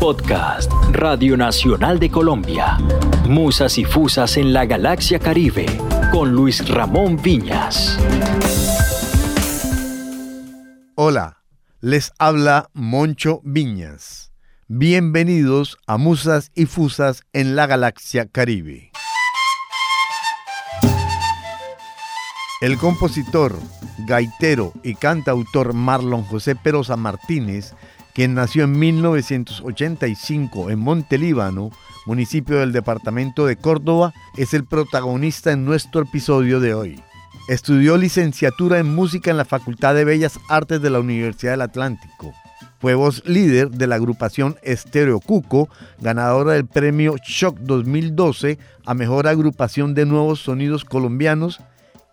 Podcast Radio Nacional de Colombia. Musas y Fusas en la Galaxia Caribe con Luis Ramón Viñas. Hola, les habla Moncho Viñas. Bienvenidos a Musas y Fusas en la Galaxia Caribe. El compositor, gaitero y cantautor Marlon José Perosa Martínez quien nació en 1985 en Montelíbano, municipio del departamento de Córdoba, es el protagonista en nuestro episodio de hoy. Estudió licenciatura en música en la Facultad de Bellas Artes de la Universidad del Atlántico. Fue voz líder de la agrupación Estéreo Cuco, ganadora del premio Shock 2012 a Mejor Agrupación de Nuevos Sonidos Colombianos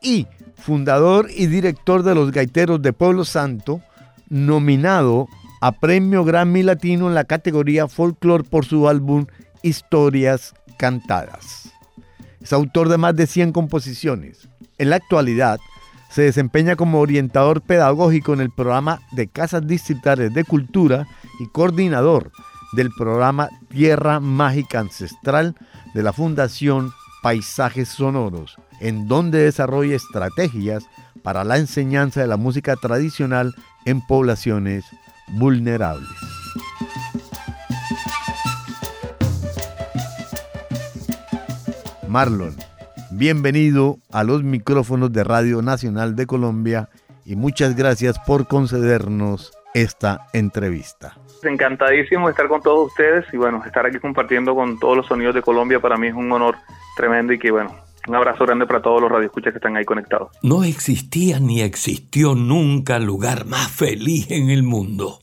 y fundador y director de los Gaiteros de Pueblo Santo, nominado a Premio Grammy Latino en la categoría Folklore por su álbum Historias Cantadas. Es autor de más de 100 composiciones. En la actualidad, se desempeña como orientador pedagógico en el programa de Casas Distritales de Cultura y coordinador del programa Tierra Mágica Ancestral de la Fundación Paisajes Sonoros, en donde desarrolla estrategias para la enseñanza de la música tradicional en poblaciones vulnerables. Marlon, bienvenido a los micrófonos de Radio Nacional de Colombia y muchas gracias por concedernos esta entrevista. Encantadísimo de estar con todos ustedes y bueno, estar aquí compartiendo con todos los sonidos de Colombia para mí es un honor tremendo y que bueno, un abrazo grande para todos los radioescuchas que están ahí conectados. No existía ni existió nunca lugar más feliz en el mundo.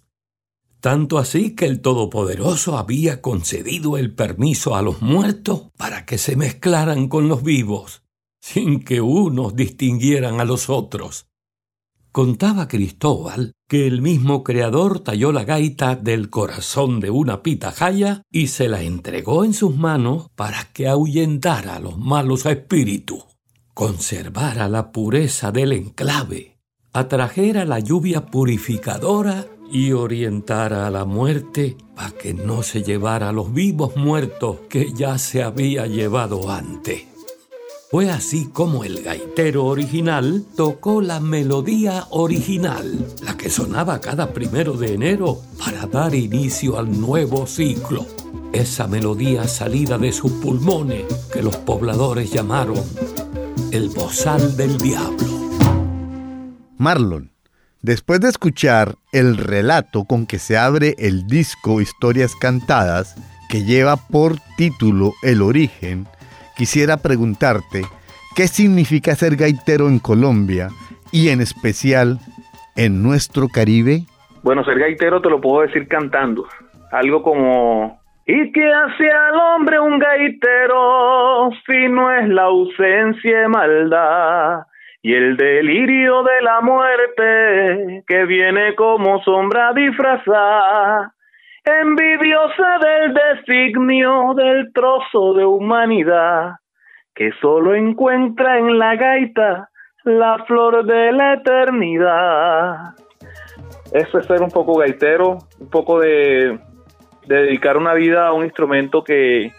Tanto así que el Todopoderoso había concedido el permiso a los muertos para que se mezclaran con los vivos, sin que unos distinguieran a los otros. Contaba Cristóbal que el mismo creador talló la gaita del corazón de una pitahaya y se la entregó en sus manos para que ahuyentara a los malos espíritus, conservara la pureza del enclave, atrajera la lluvia purificadora y orientara a la muerte para que no se llevara a los vivos muertos que ya se había llevado antes. Fue así como el gaitero original tocó la melodía original, la que sonaba cada primero de enero para dar inicio al nuevo ciclo. Esa melodía salida de sus pulmones que los pobladores llamaron el bozal del diablo. Marlon, Después de escuchar el relato con que se abre el disco Historias Cantadas, que lleva por título El origen, quisiera preguntarte qué significa ser gaitero en Colombia y en especial en nuestro Caribe. Bueno, ser gaitero te lo puedo decir cantando. Algo como ¿Y qué hace al hombre un gaitero si no es la ausencia de maldad? y el delirio de la muerte que viene como sombra disfrazada, envidiosa del designio del trozo de humanidad que solo encuentra en la gaita la flor de la eternidad. Eso es ser un poco gaitero, un poco de, dedicar una vida a un instrumento que,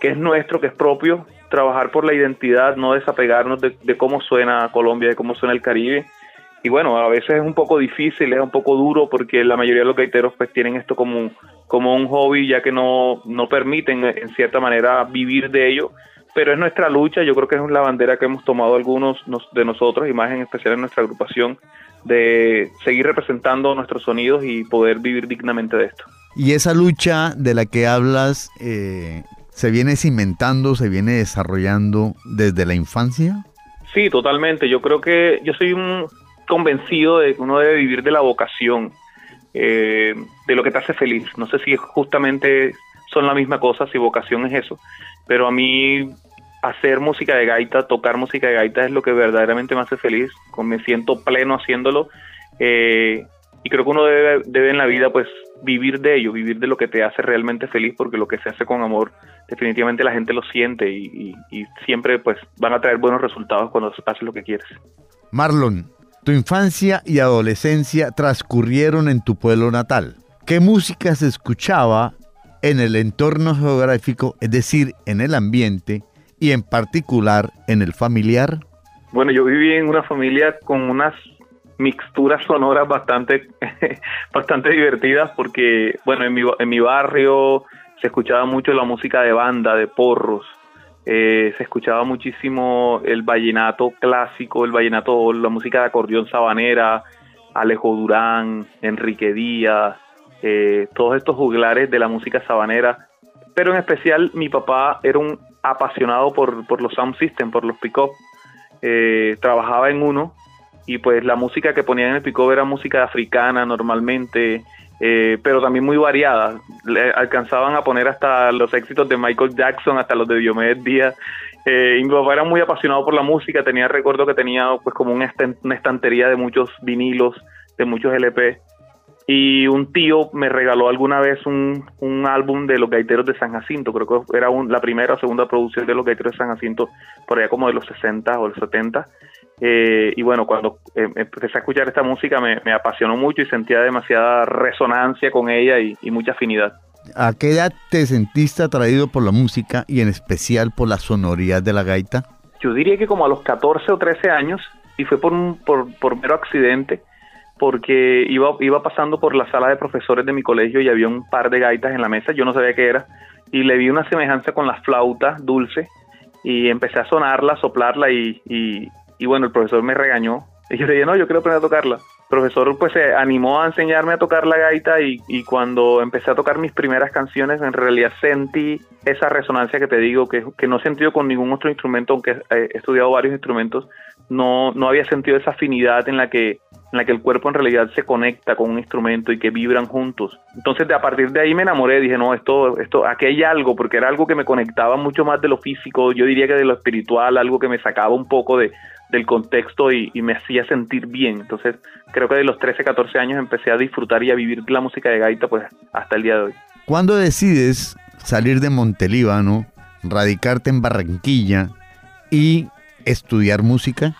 que es nuestro, que es propio, trabajar por la identidad, no desapegarnos de, cómo suena Colombia, de cómo suena el Caribe. Y bueno, a veces es un poco difícil, es un poco duro porque la mayoría de los gaiteros pues tienen esto como, como un hobby ya que no, no permiten en cierta manera vivir de ello. Pero es nuestra lucha, yo creo que es la bandera que hemos tomado algunos de nosotros y más en especial en nuestra agrupación de seguir representando nuestros sonidos y poder vivir dignamente de esto. Y esa lucha de la que hablas, eh, se viene cimentando, se viene desarrollando desde la infancia? Sí, totalmente. Yo creo que yo soy un convencido de que uno debe vivir de la vocación, eh, de lo que te hace feliz. No sé si justamente son la misma cosa, si vocación es eso, pero a mí hacer música de gaita, tocar música de gaita es lo que verdaderamente me hace feliz, me siento pleno haciendo eh, y creo que uno debe, debe en la vida pues vivir de ello, vivir de lo que te hace realmente feliz, porque lo que se hace con amor, definitivamente la gente lo siente y, siempre pues van a traer buenos resultados cuando haces lo que quieres. Marlon, tu infancia y adolescencia transcurrieron en tu pueblo natal. ¿Qué música se escuchaba en el entorno geográfico, es decir, en el ambiente y en particular en el familiar? Bueno, yo viví en una familia con unas mixturas sonoras bastante, bastante divertidas porque, bueno, en mi, en mi barrio se escuchaba mucho la música de banda, de porros, eh, se escuchaba muchísimo el vallenato clásico, el vallenato, la música de acordeón sabanera, Alejo Durán, Enrique Díaz, eh, todos estos juglares de la música sabanera, pero en especial mi papá era un apasionado por, por los sound system, por los pick-up, eh, trabajaba en uno y pues la música que ponían en el pick-up era música africana normalmente, eh, pero también muy variada. alcanzaban a poner hasta los éxitos de Michael Jackson, hasta los de Diomedes Díaz. Eh, era muy apasionado por la música, tenía recuerdo que tenía pues como una, estantería de muchos vinilos, de muchos LP. Y un tío me regaló alguna vez un, un álbum de los gaiteros de San Jacinto, creo que era la primera o segunda producción de los gaiteros de San Jacinto, por allá como de los 60 o los 70. Eh, y bueno, cuando eh, empecé a escuchar esta música me, apasionó mucho y sentía demasiada resonancia con ella y, mucha afinidad. ¿A qué edad te sentiste atraído por la música y en especial por la sonoridad de la gaita? Yo diría que como a los 14 o 13 años y fue por un por, por mero accidente porque iba, iba pasando por la sala de profesores de mi colegio y había un par de gaitas en la mesa, yo no sabía qué era, y le vi una semejanza con la flauta dulce y empecé a sonarla, soplarla y, y bueno, el profesor me regañó. Y yo le dije, no, yo quiero aprender a tocarla. El profesor pues se animó a enseñarme a tocar la gaita y, y, cuando empecé a tocar mis primeras canciones en realidad sentí esa resonancia que te digo, que, que no he sentido con ningún otro instrumento, aunque he estudiado varios instrumentos, no, no había sentido esa afinidad en la que en la que el cuerpo en realidad se conecta con un instrumento y que vibran juntos. Entonces, a partir de ahí me enamoré, dije, no, esto, esto, aquí hay algo, porque era algo que me conectaba mucho más de lo físico, yo diría que de lo espiritual, algo que me sacaba un poco de, del contexto y, me hacía sentir bien. Entonces, creo que de los 13, 14 años empecé a disfrutar y a vivir la música de gaita, pues hasta el día de hoy. ¿Cuándo decides salir de Montelíbano, radicarte en Barranquilla y estudiar música?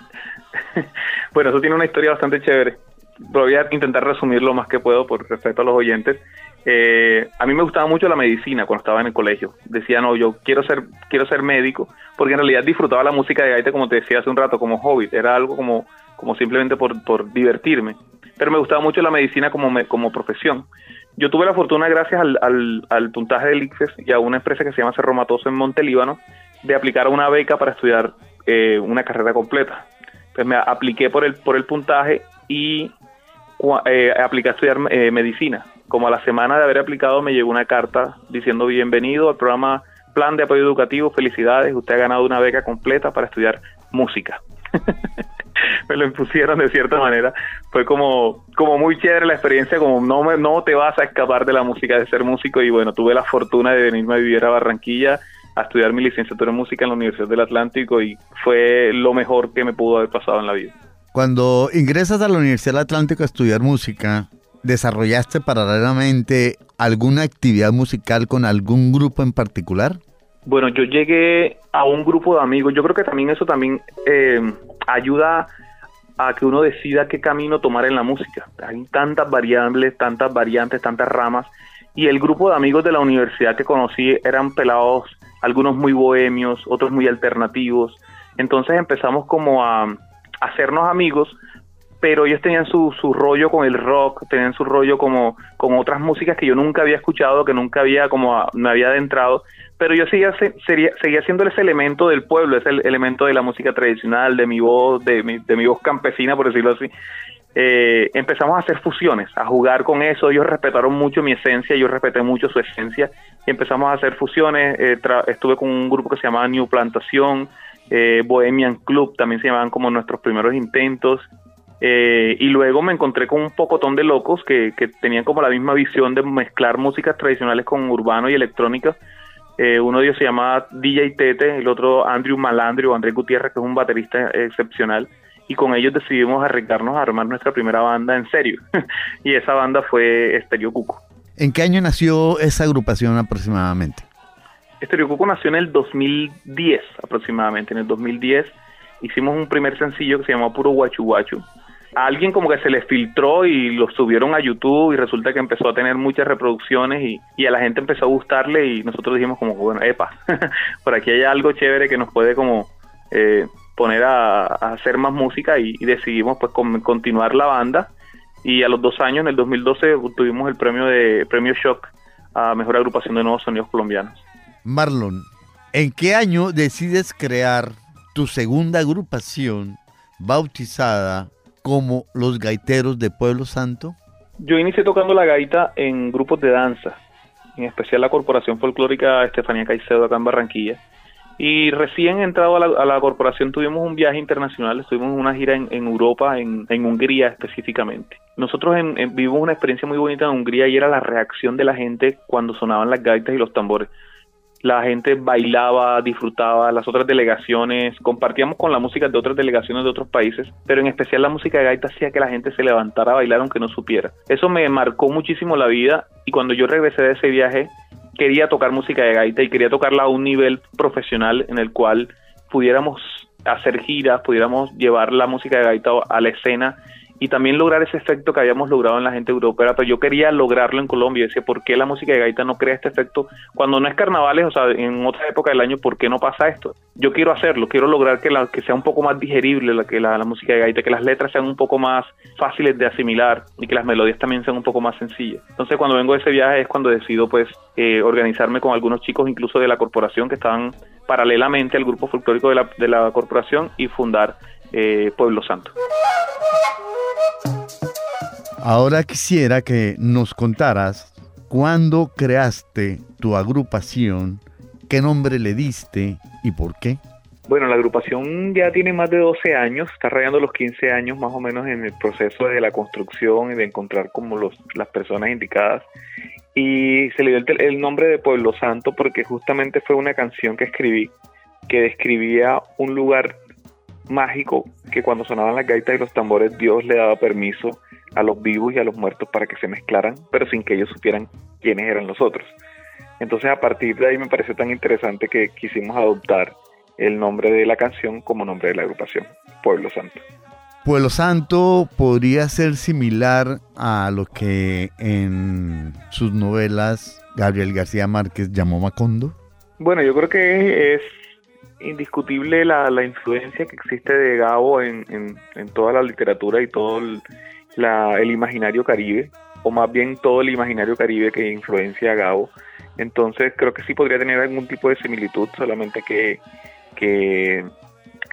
bueno, eso tiene una historia bastante chévere. Voy a intentar resumir lo más que puedo por respeto a los oyentes. Eh, a mí me gustaba mucho la medicina cuando estaba en el colegio. Decía, no, yo quiero ser, quiero ser médico, porque en realidad disfrutaba la música de gaita, como te decía hace un rato, como hobby. Era algo como, como simplemente por, por divertirme. Pero me gustaba mucho la medicina como, como profesión. Yo tuve la fortuna, gracias al, al, puntaje del ICFES y a una empresa que se llama Cerro Matoso en Montelíbano, de aplicar una beca para estudiar eh, una carrera completa. Pues me apliqué por el, por el puntaje y eh, apliqué a estudiar eh, medicina. Como a la semana de haber aplicado me llegó una carta diciendo bienvenido al programa Plan de Apoyo Educativo, felicidades, usted ha ganado una beca completa para estudiar música. me lo impusieron de cierta manera. Fue como, como muy chévere la experiencia, como no, me, no te vas a escapar de la música, de ser músico. Y bueno, tuve la fortuna de venirme a vivir a Barranquilla a estudiar mi licenciatura en música en la Universidad del Atlántico y fue lo mejor que me pudo haber pasado en la vida. Cuando ingresas a la Universidad del Atlántico a estudiar música, ¿desarrollaste paralelamente alguna actividad musical con algún grupo en particular? Bueno, yo llegué a un grupo de amigos. Yo creo que también eso también eh, ayuda a que uno decida qué camino tomar en la música. Hay tantas variables, tantas variantes, tantas ramas. Y el grupo de amigos de la universidad que conocí eran pelados algunos muy bohemios, otros muy alternativos. Entonces empezamos como a, hacernos amigos, pero ellos tenían su, su rollo con el rock, tenían su rollo como con otras músicas que yo nunca había escuchado, que nunca había como me había adentrado, pero yo seguía, seguía siendo ese elemento del pueblo, ese elemento de la música tradicional, de mi voz, de mi, de mi voz campesina, por decirlo así. Eh, empezamos a hacer fusiones, a jugar con eso. Ellos respetaron mucho mi esencia, yo respeté mucho su esencia empezamos a hacer fusiones. Eh, estuve con un grupo que se llamaba New Plantación, eh, Bohemian Club, también se llamaban como nuestros primeros intentos. Y luego me encontré con un pocotón de locos que, que, tenían como la misma visión de mezclar músicas tradicionales con urbano y electrónica. uno de ellos se llamaba DJ Tete, el otro Andrew Malandrio, Andrés Gutiérrez, que es un baterista excepcional y con ellos decidimos arriesgarnos a armar nuestra primera banda en serio. y esa banda fue Estereo Cuco. ¿En qué año nació esa agrupación aproximadamente? Estereo Cuco nació en el 2010 aproximadamente. En el 2010 hicimos un primer sencillo que se llamó Puro Guachu Guachu. Alguien como que se les filtró y lo subieron a YouTube y resulta que empezó a tener muchas reproducciones y, y a la gente empezó a gustarle y nosotros dijimos como, bueno, epa, por aquí hay algo chévere que nos puede como eh, poner a, hacer más música y, decidimos pues continuar la banda y a los dos años, en el 2012, tuvimos el premio de premio Shock a Mejor Agrupación de Nuevos Sonidos Colombianos. Marlon, ¿en qué año decides crear tu segunda agrupación bautizada como Los Gaiteros de Pueblo Santo? Yo inicié tocando la gaita en grupos de danza, en especial la Corporación Folclórica Estefanía Caicedo acá en Barranquilla. Y recién entrado a la, corporación tuvimos un viaje internacional, estuvimos en una gira en, Europa, en, Hungría específicamente. Nosotros vivimos una experiencia muy bonita en Hungría y era la reacción de la gente cuando sonaban las gaitas y los tambores la gente bailaba, disfrutaba, las otras delegaciones, compartíamos con la música de otras delegaciones de otros países, pero en especial la música de gaita hacía que la gente se levantara a bailar aunque no supiera. Eso me marcó muchísimo la vida y cuando yo regresé de ese viaje quería tocar música de gaita y quería tocarla a un nivel profesional en el cual pudiéramos hacer giras, pudiéramos llevar la música de gaita a la escena y también lograr ese efecto que habíamos logrado en la gente europea, pero yo quería lograrlo en Colombia, decía, ¿por qué la música de gaita no crea este efecto cuando no es carnavales, o sea, en otra época del año, ¿por qué no pasa esto? Yo quiero hacerlo, quiero lograr que, la, que sea un poco más digerible la, que la, música de gaita, que las letras sean un poco más fáciles de asimilar y que las melodías también sean un poco más sencillas. Entonces, cuando vengo de ese viaje es cuando decido, pues, eh, organizarme con algunos chicos, incluso de la corporación, que estaban paralelamente al grupo folclórico de la, de la corporación y fundar eh, Pueblo Santo. Ahora quisiera que nos contaras cuándo creaste tu agrupación, qué nombre le diste y por qué. Bueno, la agrupación ya tiene más de 12 años, está rayando los 15 años más o menos en el proceso de la construcción y de encontrar como las personas indicadas. Y se le dio el, nombre de Pueblo Santo porque justamente fue una canción que escribí que describía un lugar mágico que cuando sonaban las gaitas y los tambores Dios le daba permiso a los vivos y a los muertos para que se mezclaran, pero sin que ellos supieran quiénes eran los otros. Entonces a partir de ahí me pareció tan interesante que quisimos adoptar el nombre de la canción como nombre de la agrupación, Pueblo Santo. Pueblo Santo podría ser similar a lo que en sus novelas Gabriel García Márquez llamó Macondo. Bueno, yo creo que es indiscutible la, influencia que existe de Gabo en, en toda la literatura y todo el, la, el imaginario caribe, o más bien todo el imaginario caribe que influencia a Gabo. Entonces creo que sí podría tener algún tipo de similitud, solamente que, que,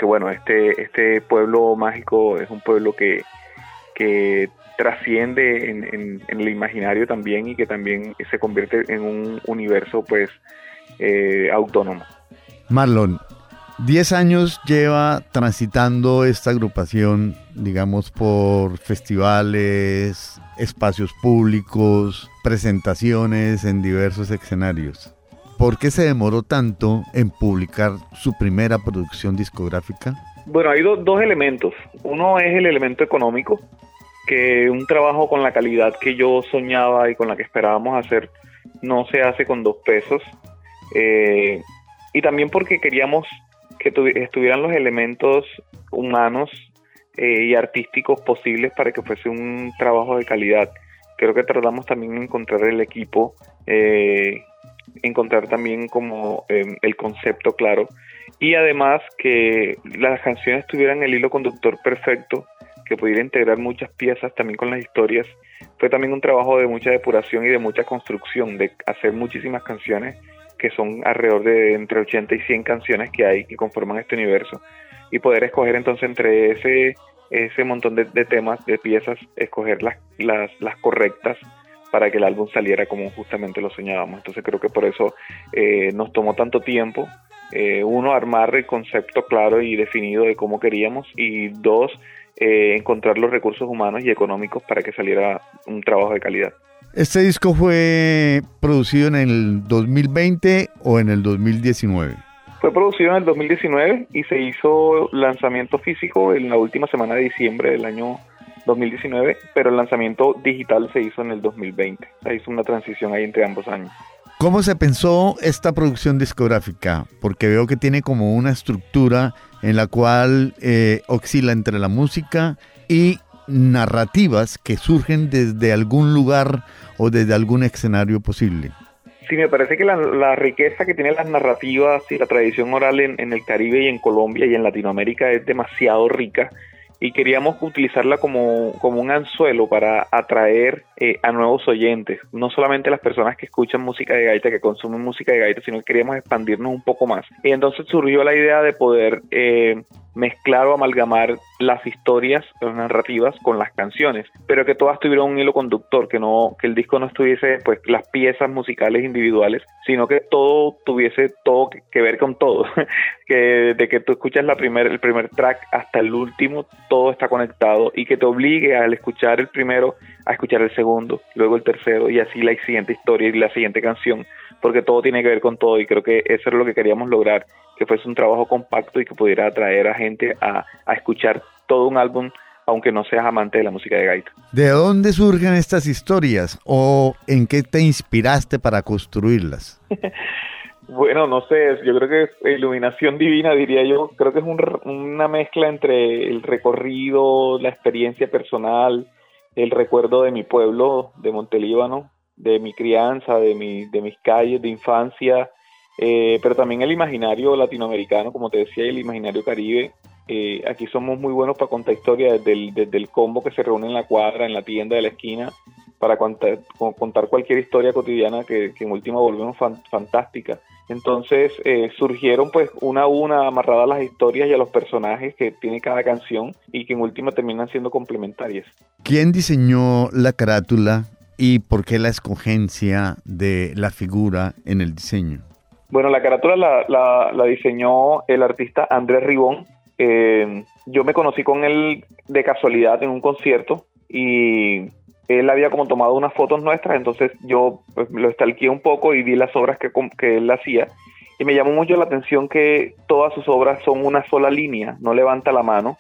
bueno, este, este pueblo mágico es un pueblo que, que trasciende en, el imaginario también y que también se convierte en un universo pues eh, autónomo. Marlon, 10 años lleva transitando esta agrupación, digamos, por festivales, espacios públicos, presentaciones en diversos escenarios. ¿Por qué se demoró tanto en publicar su primera producción discográfica? Bueno, hay dos elementos. Uno es el elemento económico, que un trabajo con la calidad que yo soñaba y con la que esperábamos hacer no se hace con dos pesos. Eh, y también porque queríamos que estuvieran los elementos humanos eh, y artísticos posibles para que fuese un trabajo de calidad. Creo que tratamos también en encontrar el equipo, eh, encontrar también como em, el concepto claro y además que las canciones tuvieran el hilo conductor perfecto, que pudiera integrar muchas piezas también con las historias. Fue también un trabajo de mucha depuración y de mucha construcción, de hacer muchísimas canciones que son alrededor de entre 80 y 100 canciones que hay que conforman este universo y poder escoger entonces entre ese ese montón de, temas, de piezas, escoger las, las, las, correctas para que el álbum saliera como justamente lo soñábamos. Entonces creo que por eso eh, nos tomó tanto tiempo, eh, uno, armar el concepto claro y definido de cómo queríamos y dos, eh, encontrar los recursos humanos y económicos para que saliera un trabajo de calidad. ¿Este disco fue producido en el 2020 o en el 2019? Fue producido en el 2019 y se hizo lanzamiento físico en la última semana de diciembre del año 2019, pero el lanzamiento digital se hizo en el 2020. Se hizo una transición ahí entre ambos años. ¿Cómo se pensó esta producción discográfica? Porque veo que tiene como una estructura en la cual eh, oscila entre la música y narrativas que surgen desde algún lugar o desde algún escenario posible. Sí, me parece que la, riqueza que tienen las narrativas y la tradición oral en, el Caribe y en Colombia y en Latinoamérica es demasiado rica y queríamos utilizarla como, como un anzuelo para atraer eh, a nuevos oyentes, no solamente las personas que escuchan música de gaita, que consumen música de gaita, sino que queríamos expandirnos un poco más. Y entonces surgió la idea de poder eh, mezclar o amalgamar las historias, las narrativas con las canciones, pero que todas tuvieran un hilo conductor, que no que el disco no estuviese pues las piezas musicales individuales, sino que todo tuviese todo que ver con todo, que de que tú escuchas la primer, el primer track hasta el último, todo está conectado y que te obligue al escuchar el primero a escuchar el segundo, luego el tercero y así la siguiente historia y la siguiente canción, porque todo tiene que ver con todo y creo que eso es lo que queríamos lograr, que fuese un trabajo compacto y que pudiera atraer a gente a, a escuchar todo un álbum aunque no seas amante de la música de gaita. ¿De dónde surgen estas historias o en qué te inspiraste para construirlas? bueno, no sé, yo creo que es iluminación divina, diría yo. Creo que es una mezcla entre el recorrido, la experiencia personal, el recuerdo de mi pueblo, de Montelíbano, de mi crianza, de, mi, de mis calles de infancia, eh, pero también el imaginario latinoamericano, como te decía, el imaginario caribe. Eh, aquí somos muy buenos para contar historias desde el, combo que se reúne en la cuadra, en la tienda de la esquina, para contar, contar cualquier historia cotidiana que, en última volvemos fantástica. Entonces eh, surgieron pues una a una amarradas las historias y a los personajes que tiene cada canción y que en última terminan siendo complementarias. ¿Quién diseñó la carátula y por qué la escogencia de la figura en el diseño? Bueno, la carátula la, diseñó el artista Andrés Ribón. Eh, yo me conocí con él de casualidad en un concierto y él había como tomado unas fotos nuestras, entonces yo pues, lo estalqué un poco y vi las obras que, que él hacía y me llamó mucho la atención que todas sus obras son una sola línea, no levanta la mano,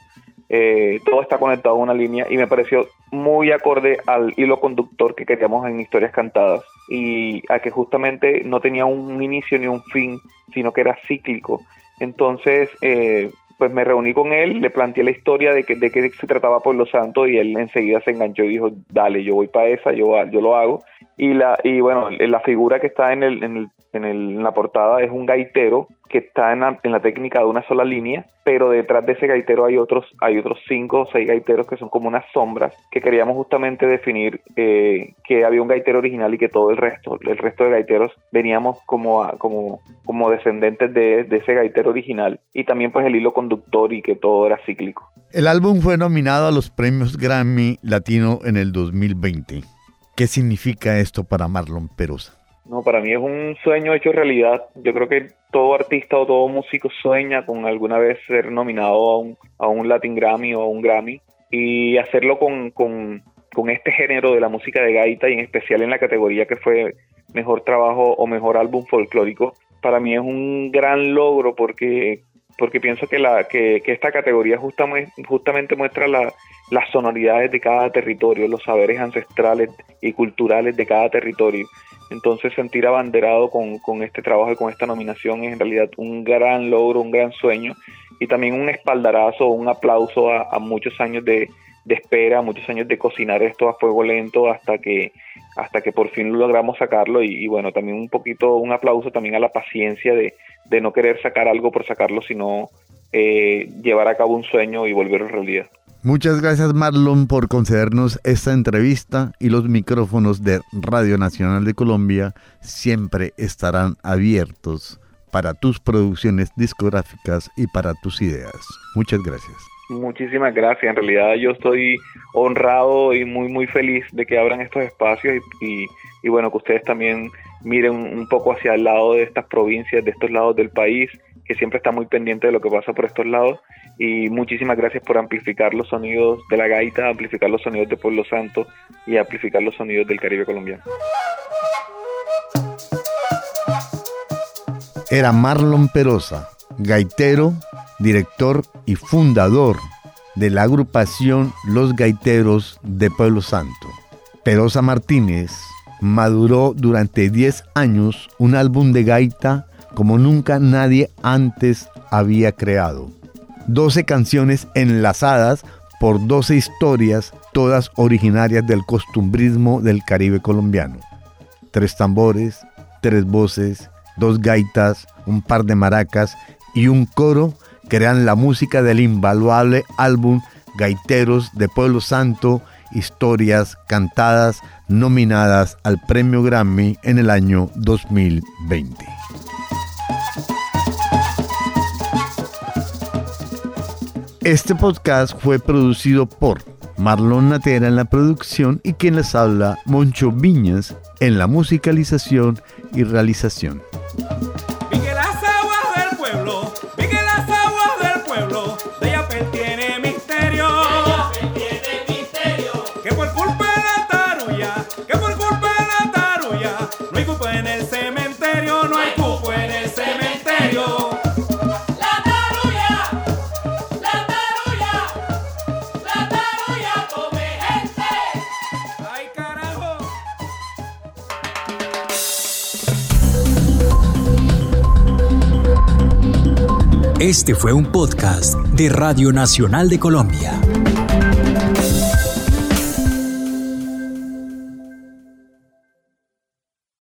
eh, todo está conectado a una línea y me pareció muy acorde al hilo conductor que queríamos en historias cantadas y a que justamente no tenía un inicio ni un fin, sino que era cíclico. Entonces, eh, pues me reuní con él, le planteé la historia de que, de qué se trataba Pueblo Santo y él enseguida se enganchó y dijo, dale, yo voy para esa, yo, yo lo hago. Y, la, y bueno, la figura que está en, el, en, el, en, el, en la portada es un gaitero que está en la, técnica de una sola línea, pero detrás de ese gaitero hay otros, hay otros cinco o seis gaiteros que son como unas sombras que queríamos justamente definir eh, que había un gaitero original y que todo el resto, el resto de gaiteros veníamos como, como, como descendentes de, de ese gaitero original y también pues el hilo conductor y que todo era cíclico. El álbum fue nominado a los premios Grammy Latino en el 2020. ¿Qué significa esto para Marlon Perosa? No, para mí es un sueño hecho realidad. Yo creo que todo artista o todo músico sueña con alguna vez ser nominado a un, a un Latin Grammy o a un Grammy y hacerlo con, con, con este género de la música de gaita y en especial en la categoría que fue mejor trabajo o mejor álbum folclórico, para mí es un gran logro porque porque pienso que, la, que, que esta categoría justamente, justamente muestra la, las sonoridades de cada territorio, los saberes ancestrales y culturales de cada territorio. Entonces sentir abanderado con, con este trabajo y con esta nominación es en realidad un gran logro, un gran sueño y también un espaldarazo, un aplauso a, muchos años de, de espera, muchos años de cocinar esto a fuego lento hasta que hasta que por fin logramos sacarlo y, bueno, también un poquito, un aplauso también a la paciencia de, de no querer sacar algo por sacarlo, sino eh, llevar a cabo un sueño y volverlo realidad. Muchas gracias Marlon por concedernos esta entrevista y los micrófonos de Radio Nacional de Colombia siempre estarán abiertos para tus producciones discográficas y para tus ideas. Muchas gracias. Muchísimas gracias. En realidad yo estoy honrado y muy muy feliz de que abran estos espacios y, y, bueno, que ustedes también miren un poco hacia el lado de estas provincias, de estos lados del país, que siempre está muy pendiente de lo que pasa por estos lados. Y muchísimas gracias por amplificar los sonidos de la gaita, amplificar los sonidos de Pueblo Santo y amplificar los sonidos del Caribe colombiano. Era Marlon Perosa, gaitero, director y fundador de la agrupación Los Gaiteros de Pueblo Santo. Perosa Martínez maduró durante 10 años un álbum de gaita como nunca nadie antes había creado. 12 canciones enlazadas por 12 historias todas originarias del costumbrismo del Caribe colombiano. Tres tambores, tres voces, dos gaitas, un par de maracas y un coro crean la música del invaluable álbum Gaiteros de Pueblo Santo, historias cantadas nominadas al Premio Grammy en el año 2020. Este podcast fue producido por Marlon Natera en la producción y quien les habla, Moncho Viñas, en la musicalización y realización. Este fue un podcast de Radio Nacional de Colombia.